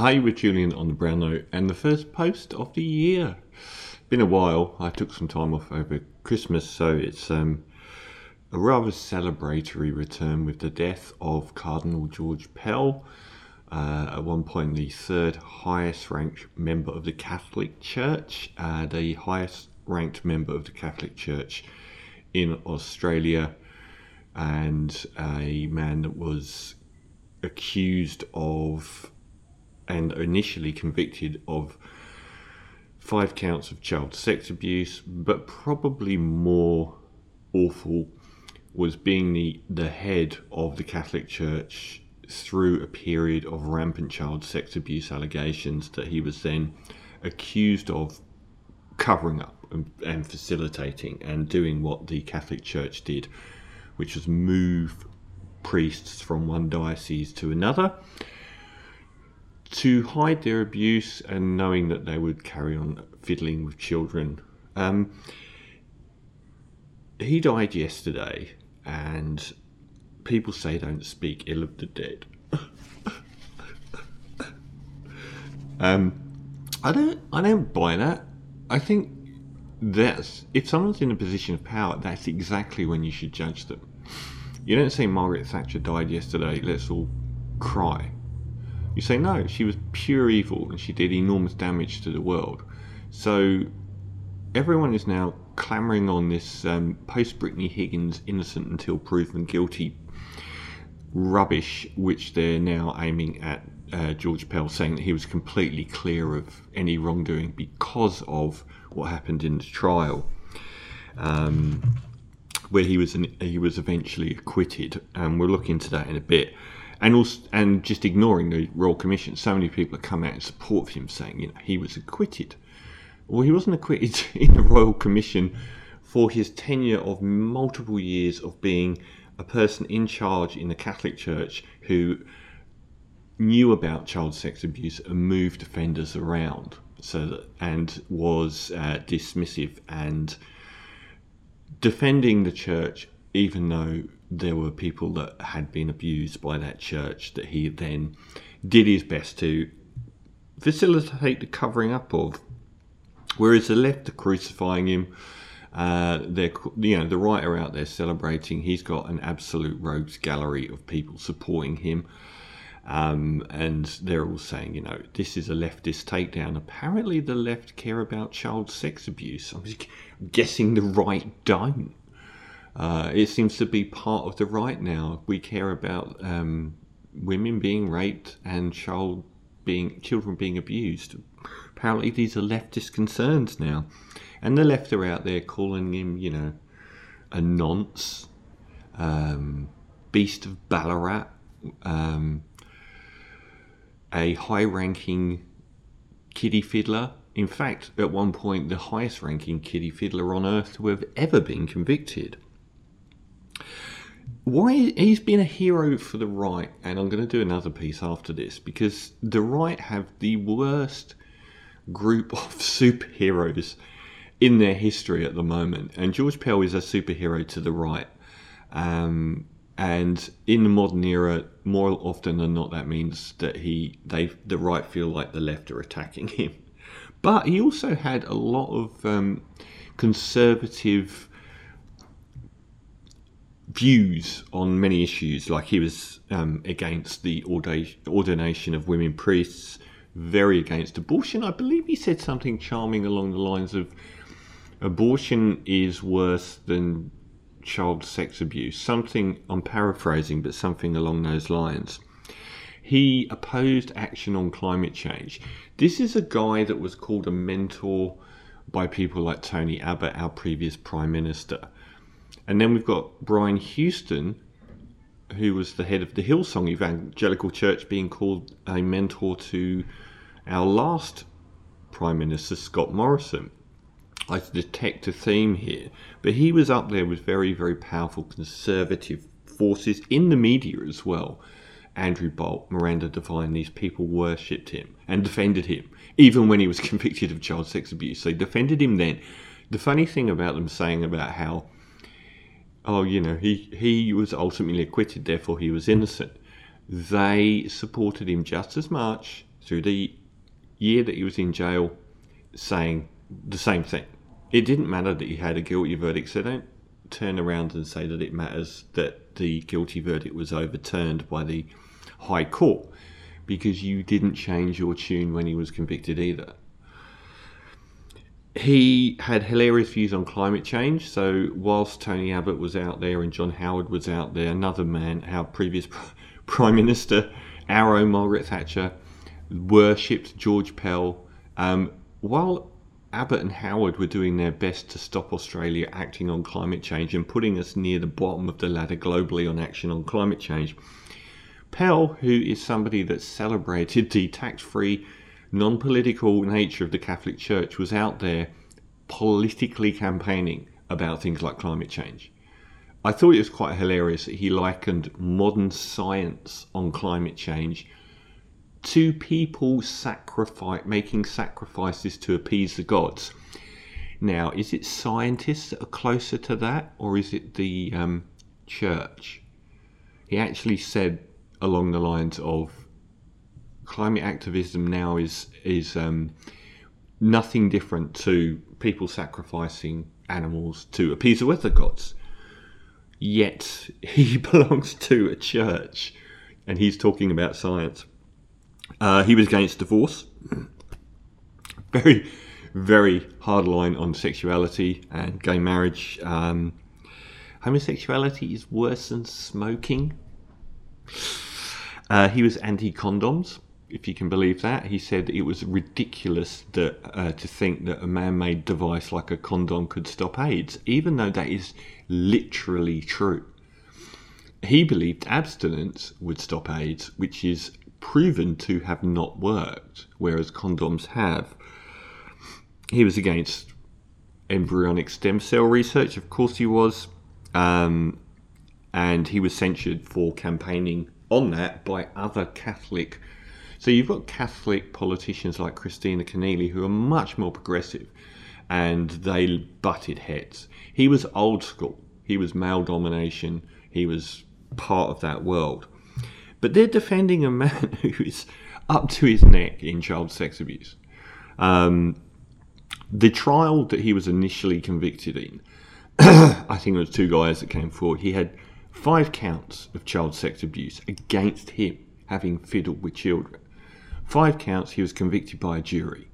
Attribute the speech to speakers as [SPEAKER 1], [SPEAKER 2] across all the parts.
[SPEAKER 1] Hi, we're Julian on the Brown Note, and the first post of the year. Been a while. I took some time off over Christmas, so it's um, a rather celebratory return with the death of Cardinal George Pell, uh, at one point the third highest ranked member of the Catholic Church, uh, the highest ranked member of the Catholic Church in Australia, and a man that was accused of and initially convicted of five counts of child sex abuse, but probably more awful was being the, the head of the Catholic Church through a period of rampant child sex abuse allegations that he was then accused of covering up and, and facilitating and doing what the Catholic Church did, which was move priests from one diocese to another to hide their abuse and knowing that they would carry on fiddling with children. Um, he died yesterday, and people say don't speak ill of the dead. um, I don't. I don't buy that. I think that's if someone's in a position of power, that's exactly when you should judge them. You don't say Margaret Thatcher died yesterday. Let's all cry. You say no, she was pure evil and she did enormous damage to the world. So everyone is now clamoring on this um, post Brittany Higgins innocent until proven guilty rubbish, which they're now aiming at uh, George Pell, saying that he was completely clear of any wrongdoing because of what happened in the trial, um, where he was an, he was eventually acquitted, and we'll look into that in a bit and also and just ignoring the Royal Commission. So many people have come out in support of him, saying you know he was acquitted. Well, he wasn't acquitted in the Royal Commission for his tenure of multiple years of being a person in charge in the Catholic Church who knew about child sex abuse and moved offenders around, so that, and was uh, dismissive and defending the church, even though there were people that had been abused by that church that he then did his best to facilitate the covering up of. Whereas the left are crucifying him, uh, they're you know the right are out there celebrating. He's got an absolute rogues gallery of people supporting him, um, and they're all saying you know this is a leftist takedown. Apparently, the left care about child sex abuse. I'm guessing the right don't. Uh, it seems to be part of the right now. We care about um, women being raped and child being children being abused. Apparently, these are leftist concerns now, and the left are out there calling him, you know, a nonce, um, beast of Ballarat, um, a high-ranking kiddie fiddler. In fact, at one point, the highest-ranking kiddie fiddler on earth to have ever been convicted why he's been a hero for the right, and I'm going to do another piece after this because the right have the worst group of superheroes in their history at the moment, and George Pell is a superhero to the right. Um, and in the modern era, more often than not, that means that he they the right feel like the left are attacking him. But he also had a lot of um, conservative views on many issues, like he was um, against the ordination of women priests, very against abortion. I believe he said something charming along the lines of abortion is worse than child sex abuse. Something, I'm paraphrasing, but something along those lines. He opposed action on climate change. This is a guy that was called a mentor by people like Tony Abbott, our previous Prime Minister. And then we've got Brian Houston, who was the head of the Hillsong Evangelical Church, being called a mentor to our last Prime Minister, Scott Morrison. I detect a theme here, but he was up there with very, very powerful conservative forces in the media as well. Andrew Bolt, Miranda Devine, these people worshipped him and defended him, even when he was convicted of child sex abuse. They defended him then. The funny thing about them saying about how oh, you know, he, he was ultimately acquitted, therefore he was innocent. They supported him just as much through the year that he was in jail saying the same thing. It didn't matter that he had a guilty verdict, so don't turn around and say that it matters that the guilty verdict was overturned by the High Court because you didn't change your tune when he was convicted either. He had hilarious views on climate change. So, whilst Tony Abbott was out there and John Howard was out there, another man, our previous Prime Minister, Arrow Margaret Thatcher, worshipped George Pell. Um, while Abbott and Howard were doing their best to stop Australia acting on climate change and putting us near the bottom of the ladder globally on action on climate change. Pell, who is somebody that celebrated the tax free, non political nature of the Catholic Church, was out there politically campaigning about things like climate change. I thought it was quite hilarious that he likened modern science on climate change to people sacrifice, making sacrifices to appease the gods. Now, is it scientists that are closer to that, or is it the um, church? He actually said along the lines of climate activism now is is um, nothing different to people sacrificing animals to appease the weather gods. Yet he belongs to a church, and he's talking about science. Uh, he was against divorce. Very, very hard line on sexuality and gay marriage. Um, homosexuality is worse than smoking. Uh, he was anti condoms, if you can believe that. He said it was ridiculous that, uh, to think that a man made device like a condom could stop AIDS, even though that is literally true. He believed abstinence would stop AIDS, which is proven to have not worked, whereas condoms have. He was against embryonic stem cell research, of course, he was. Um, and he was censured for campaigning on that by other Catholic. So you've got Catholic politicians like Kristina Keneally who are much more progressive and they butted heads. He was old school, he was male domination, he was part of that world. But they're defending a man who is up to his neck in child sex abuse. Um, the trial that he was initially convicted in, I think it was two guys that came forward. He had five counts of child sex abuse against him having fiddled with children. Five counts, he was convicted by a jury.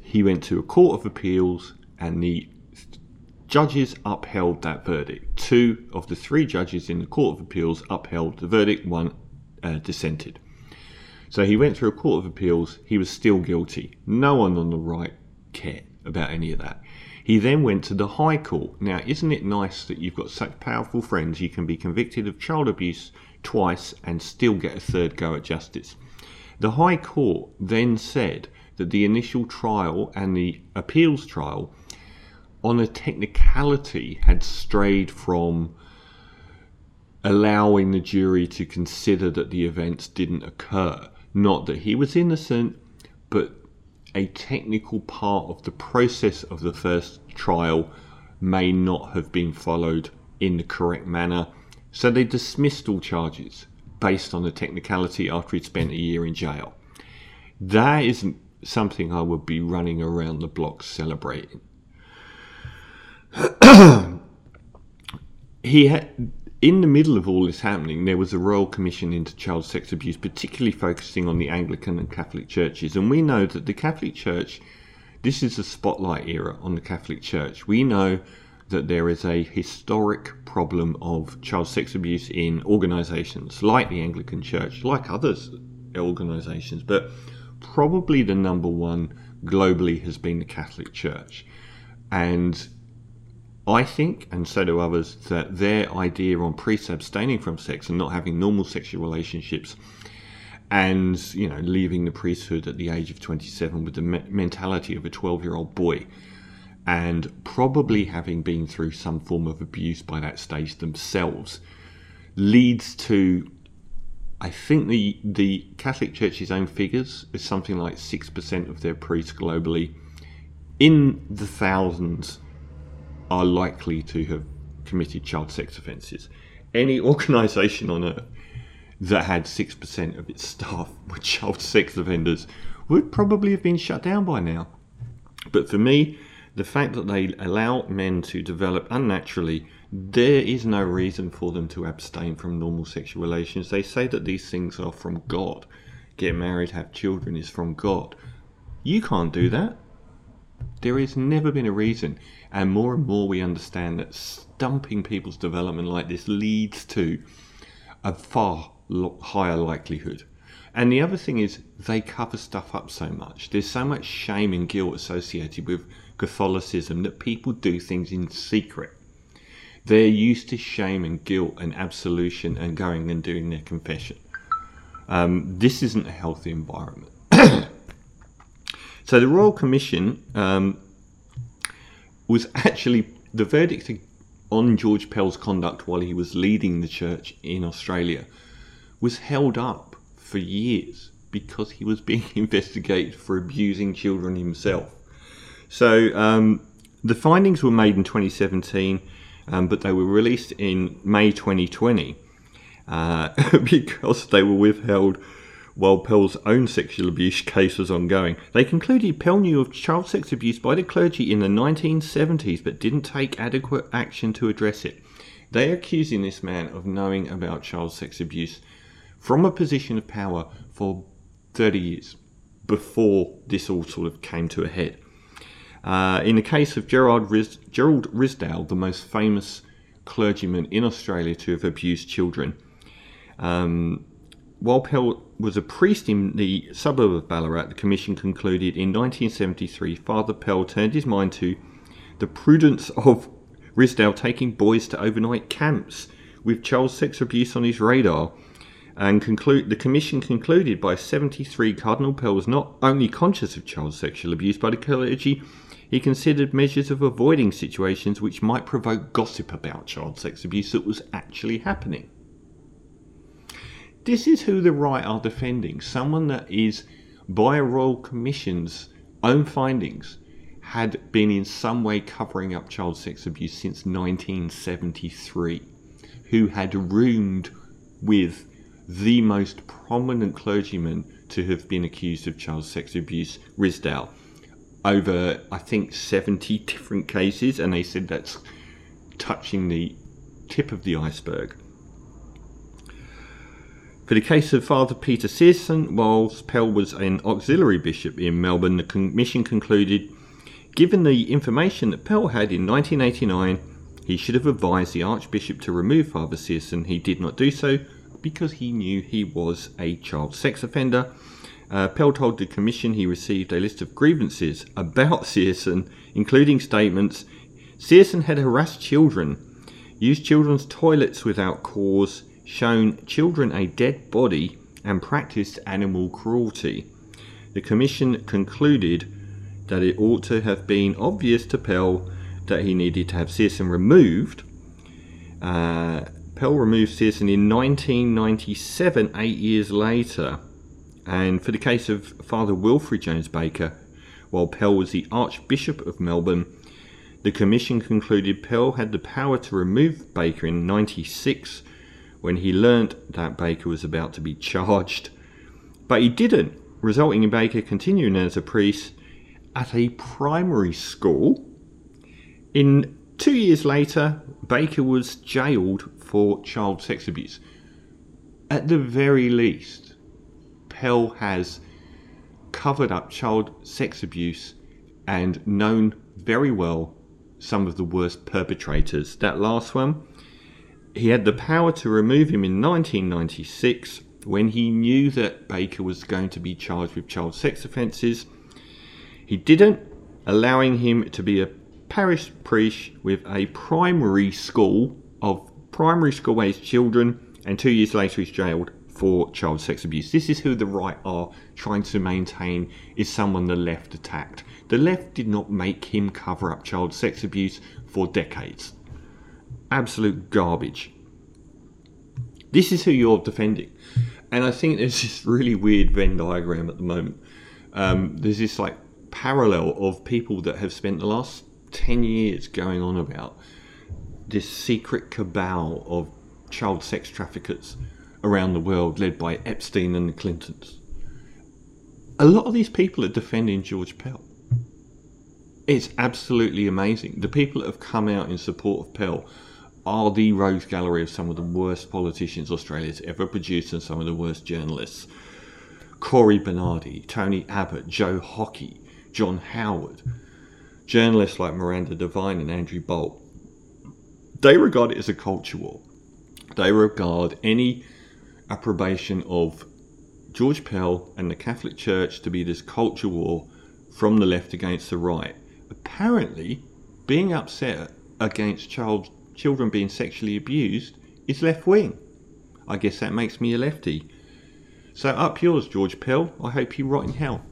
[SPEAKER 1] He went to a court of appeals and the judges upheld that verdict. Two of the three judges in the Court of Appeals upheld the verdict, one uh, dissented. So he went through a Court of Appeals, he was still guilty. No one on the right cared about any of that. He then went to the High Court. Now, isn't it nice that you've got such powerful friends you can be convicted of child abuse twice and still get a third go at justice? The High Court then said that the initial trial and the appeals trial on a technicality had strayed from allowing the jury to consider that the events didn't occur. Not that he was innocent, but a technical part of the process of the first trial may not have been followed in the correct manner. So they dismissed all charges based on the technicality after he'd spent a year in jail. That isn't something I would be running around the block celebrating. he had in the middle of all this happening, there was a Royal Commission into Child Sex Abuse, particularly focusing on the Anglican and Catholic churches. And we know that the Catholic Church, this is a spotlight era on the Catholic Church. We know that there is a historic problem of child sex abuse in organisations like the Anglican Church, like others organisations, but probably the number one globally has been the Catholic Church. And I think, and so do others, that their idea on priests abstaining from sex and not having normal sexual relationships and, you know, leaving the priesthood at the age of 27 with the me- mentality of a 12 year old boy and probably having been through some form of abuse by that stage themselves leads to I think the the Catholic Church's own figures is something like six percent of their priests globally, in the thousands are likely to have committed child sex offences. Any organisation on earth that had 6% of its staff were child sex offenders would probably have been shut down by now. But for me, the fact that they allow men to develop unnaturally, there is no reason for them to abstain from normal sexual relations. They say that these things are from God. Get married, have children is from God. You can't do that. There has never been a reason, and more and more we understand that stumping people's development like this leads to a far higher likelihood. And the other thing is, they cover stuff up so much. There's so much shame and guilt associated with Catholicism that people do things in secret. They're used to shame and guilt and absolution and going and doing their confession. Um, this isn't a healthy environment. so the Royal Commission um, was actually the verdict on George Pell's conduct while he was leading the church in Australia was held up for years because he was being investigated for abusing children himself. So um, the findings were made in 2017, um, but they were released in May 2020 uh, because they were withheld while Pell's own sexual abuse case was ongoing. They concluded Pell knew of child sex abuse by the clergy in the 1970s but didn't take adequate action to address it. They are accusing this man of knowing about child sex abuse from a position of power for 30 years before this all sort of came to a head. Uh, in the case of Gerard Riz- Gerald Ridsdale, the most famous clergyman in Australia to have abused children, um, while Pell was a priest in the suburb of Ballarat, the Commission concluded in 1973 Father Pell turned his mind to the prudence of Ridsdale taking boys to overnight camps with child sex abuse on his radar. And conclude, the Commission concluded by 73 Cardinal Pell was not only conscious of child sexual abuse by the clergy, he considered measures of avoiding situations which might provoke gossip about child sex abuse that was actually happening. This is who the right are defending. Someone that is, by a Royal Commission's own findings, had been in some way covering up child sex abuse since 1973, who had roomed with the most prominent clergyman to have been accused of child sex abuse, Ridsdale, over I think 70 different cases, and they said that's touching the tip of the iceberg. For the case of Father Peter Searson, whilst Pell was an auxiliary bishop in Melbourne, the commission concluded given the information that Pell had in 1989, he should have advised the Archbishop to remove Father Searson. He did not do so because he knew he was a child sex offender. Uh, Pell told the Commission he received a list of grievances about Searson, including statements Searson had harassed children, used children's toilets without cause, shown children a dead body and practiced animal cruelty. The Commission concluded that it ought to have been obvious to Pell that he needed to have Searson removed. Uh, Pell removed Searson in 1997, eight years later. And for the case of Father Wilfred James Baker, while Pell was the Archbishop of Melbourne, the Commission concluded Pell had the power to remove Baker in 96 when he learnt that Baker was about to be charged. But he didn't, resulting in Baker continuing as a priest at a primary school. In two years later, Baker was jailed for child sex abuse. At the very least, Pell has covered up child sex abuse and known very well some of the worst perpetrators. That last one, he had the power to remove him in 1996 when he knew that Baker was going to be charged with child sex offences. He didn't, allowing him to be a parish priest with a primary school of primary school aged children, and two years later he's jailed for child sex abuse. This is who the right are trying to maintain is someone the left attacked. The left did not make him cover up child sex abuse for decades absolute garbage. This is who you're defending. And I think there's this really weird Venn diagram at the moment. Um, there's this like parallel of people that have spent the last 10 years going on about this secret cabal of child sex traffickers around the world, led by Epstein and the Clintons. A lot of these people are defending George Pell. It's absolutely amazing. The people that have come out in support of Pell are the rogues gallery of some of the worst politicians Australia's ever produced and some of the worst journalists. Cory Bernardi, Tony Abbott, Joe Hockey, John Howard, journalists like Miranda Devine and Andrew Bolt. They regard it as a culture war. They regard any approbation of George Pell and the Catholic Church to be this culture war from the left against the right. Apparently, being upset against child, children being sexually abused is left wing. I guess that makes me a lefty. So up yours, George Pell. I hope you rot in hell.